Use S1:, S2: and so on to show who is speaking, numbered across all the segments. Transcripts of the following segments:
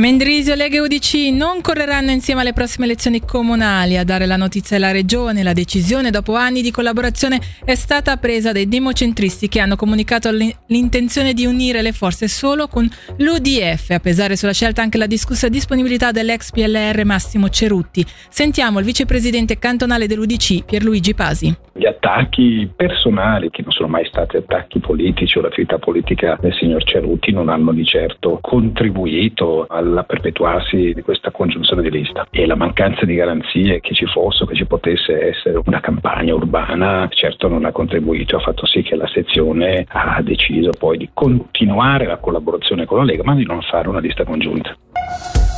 S1: Mendrisio, Lega e UDC non correranno insieme alle prossime elezioni comunali. A dare la notizia alla Regione, la decisione dopo anni di collaborazione è stata presa dai democentristi che hanno comunicato l'intenzione di unire le forze solo con l'UDF. A pesare sulla scelta anche la discussa disponibilità dell'ex PLR Massimo Cerutti. Sentiamo il vicepresidente cantonale dell'UDC Pierluigi Pasi.
S2: Gli attacchi personali, che non sono mai stati attacchi politici o l'attività politica del signor Cerutti, non hanno di certo contribuito al al perpetuarsi di questa congiunzione di lista e la mancanza di garanzie che ci fosse, che ci potesse essere una campagna urbana, certo non ha contribuito, ha fatto sì che la sezione ha deciso poi di continuare la collaborazione con la Lega, ma di non fare una lista congiunta.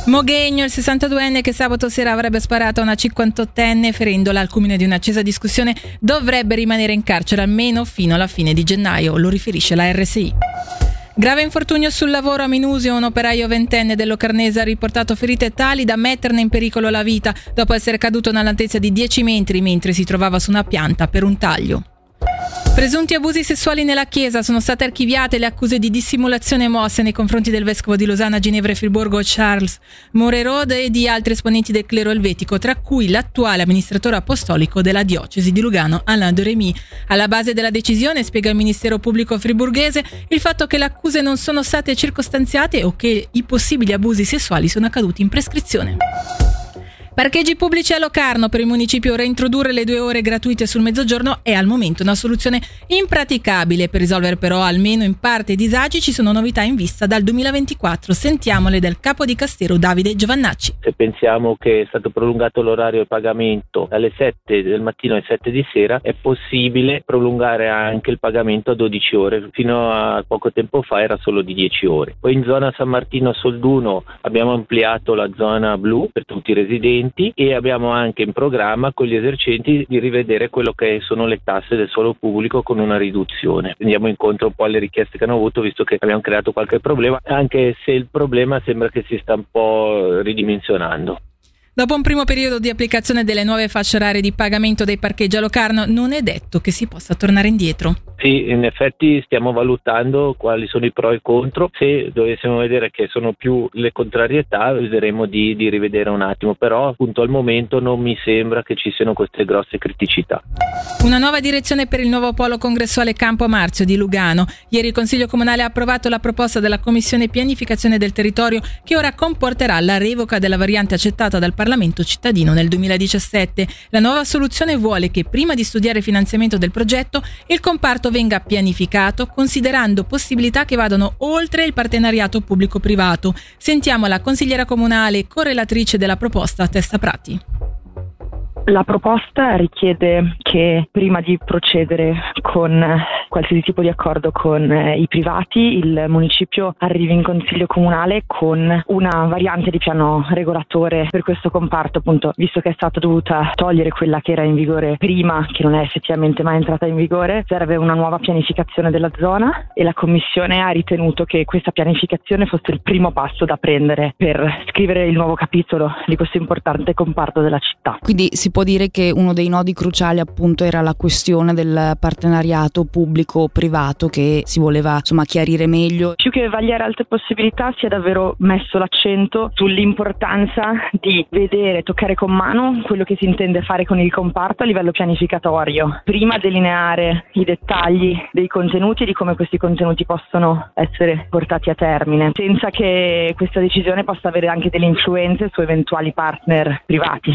S1: Moghegno, il 62enne che sabato sera avrebbe sparato a una 58enne ferendola al culmine di un'accesa discussione, dovrebbe rimanere in carcere almeno fino alla fine di gennaio, lo riferisce la RSI. Grave infortunio sul lavoro a Minusio, un operaio ventenne dell'Ocarnese ha riportato ferite tali da metterne in pericolo la vita dopo essere caduto all'altezza di 10 metri mentre si trovava su una pianta per un taglio. Presunti abusi sessuali nella Chiesa sono state archiviate le accuse di dissimulazione mosse nei confronti del vescovo di Losanna, Ginevra e Friburgo Charles Morerod e di altri esponenti del clero elvetico, tra cui l'attuale amministratore apostolico della diocesi di Lugano, Alain de Remy. Alla base della decisione, spiega il Ministero Pubblico friburghese, il fatto che le accuse non sono state circostanziate o che i possibili abusi sessuali sono accaduti in prescrizione. Parcheggi pubblici a Locarno per il municipio reintrodurre le due ore gratuite sul mezzogiorno è al momento una soluzione impraticabile. Per risolvere però almeno in parte i disagi ci sono novità in vista dal 2024. Sentiamole del capo di Castero Davide Giovannacci.
S3: Se pensiamo che è stato prolungato l'orario di pagamento dalle 7 del mattino alle 7 di sera, è possibile prolungare anche il pagamento a 12 ore. Fino a poco tempo fa era solo di 10 ore. Poi in zona San Martino Solduno abbiamo ampliato la zona blu per tutti i residenti esercenti e abbiamo anche in programma con gli esercenti di rivedere quello che sono le tasse del suolo pubblico con una riduzione. Andiamo incontro un po' alle richieste che hanno avuto visto che abbiamo creato qualche problema, anche se il problema sembra che si sta un po' ridimensionando.
S1: Dopo un primo periodo di applicazione delle nuove fasce orarie di pagamento dei parcheggi a Locarno, non è detto che si possa tornare indietro.
S3: Sì, in effetti stiamo valutando quali sono i pro e i contro. Se dovessimo vedere che sono più le contrarietà, vedremo di, di rivedere un attimo, però appunto al momento non mi sembra che ci siano queste grosse criticità.
S1: Una nuova direzione per il nuovo polo congressuale Campo Marzio di Lugano. Ieri il Consiglio Comunale ha approvato la proposta della Commissione Pianificazione del Territorio che ora comporterà la revoca della variante accettata dal Parlamento cittadino nel 2017. La nuova soluzione vuole che prima di studiare il finanziamento del progetto il comparto venga pianificato considerando possibilità che vadano oltre il partenariato pubblico-privato. Sentiamo la consigliera comunale e correlatrice della proposta Testa Prati.
S4: La proposta richiede che prima di procedere con qualsiasi tipo di accordo con eh, i privati il municipio arrivi in consiglio comunale con una variante di piano regolatore per questo comparto, appunto, visto che è stata dovuta togliere quella che era in vigore prima, che non è effettivamente mai entrata in vigore, serve una nuova pianificazione della zona e la Commissione ha ritenuto che questa pianificazione fosse il primo passo da prendere per scrivere il nuovo capitolo di questo importante comparto della città.
S5: Quindi si può dire che uno dei nodi cruciali appunto era la questione del partenariato pubblico-privato che si voleva insomma chiarire meglio.
S4: Più che vagliare altre possibilità si è davvero messo l'accento sull'importanza di vedere, toccare con mano quello che si intende fare con il comparto a livello pianificatorio, prima delineare i dettagli dei contenuti e di come questi contenuti possono essere portati a termine, senza che questa decisione possa avere anche delle influenze su eventuali partner privati.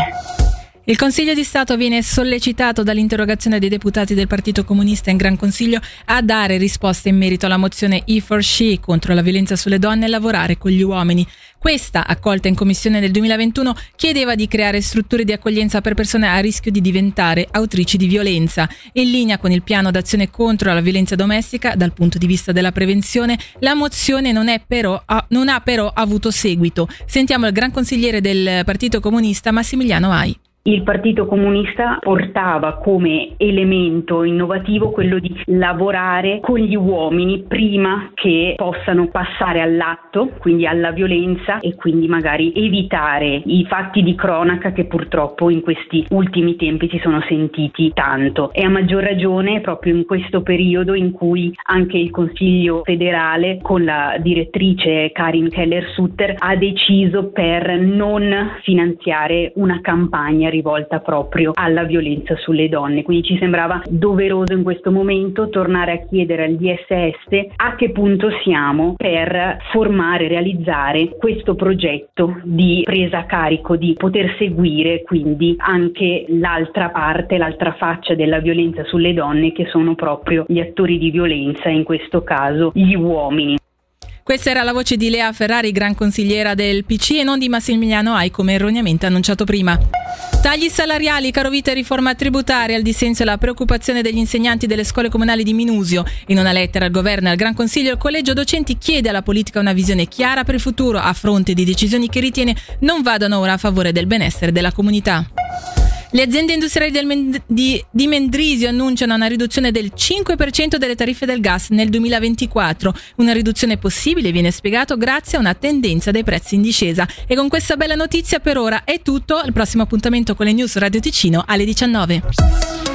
S1: Il Consiglio di Stato viene sollecitato dall'interrogazione dei deputati del Partito Comunista in Gran Consiglio a dare risposte in merito alla mozione E for She contro la violenza sulle donne e lavorare con gli uomini. Questa, accolta in commissione nel 2021, chiedeva di creare strutture di accoglienza per persone a rischio di diventare autrici di violenza. In linea con il piano d'azione contro la violenza domestica, dal punto di vista della prevenzione, la mozione non, però, non ha però avuto seguito. Sentiamo il gran consigliere del Partito Comunista Massimiliano Ai
S6: il Partito Comunista portava come elemento innovativo quello di lavorare con gli uomini prima che possano passare all'atto, quindi alla violenza e quindi magari evitare i fatti di cronaca che purtroppo in questi ultimi tempi si sono sentiti tanto. E a maggior ragione proprio in questo periodo in cui anche il Consiglio federale con la direttrice Karin Keller-Sutter ha deciso per non finanziare una campagna rivolta proprio alla violenza sulle donne. Quindi ci sembrava doveroso in questo momento tornare a chiedere al DSS a che punto siamo per formare, realizzare questo progetto di presa a carico, di poter seguire quindi anche l'altra parte, l'altra faccia della violenza sulle donne che sono proprio gli attori di violenza, in questo caso gli uomini.
S1: Questa era la voce di Lea Ferrari, gran consigliera del PC e non di Massimiliano Ai, come erroneamente annunciato prima. Tagli salariali, carovita e riforma tributaria, al dissenso e la preoccupazione degli insegnanti delle scuole comunali di Minusio. In una lettera al governo e al Gran Consiglio, il collegio docenti chiede alla politica una visione chiara per il futuro a fronte di decisioni che ritiene non vadano ora a favore del benessere della comunità. Le aziende industriali Mend- di, di, Mendrisio annunciano una riduzione del 5% delle tariffe del gas nel 2024. Una riduzione possibile viene spiegato grazie a una tendenza dei prezzi in discesa. E con questa bella notizia per ora è tutto. Al prossimo appuntamento con le news Radio Ticino alle 19.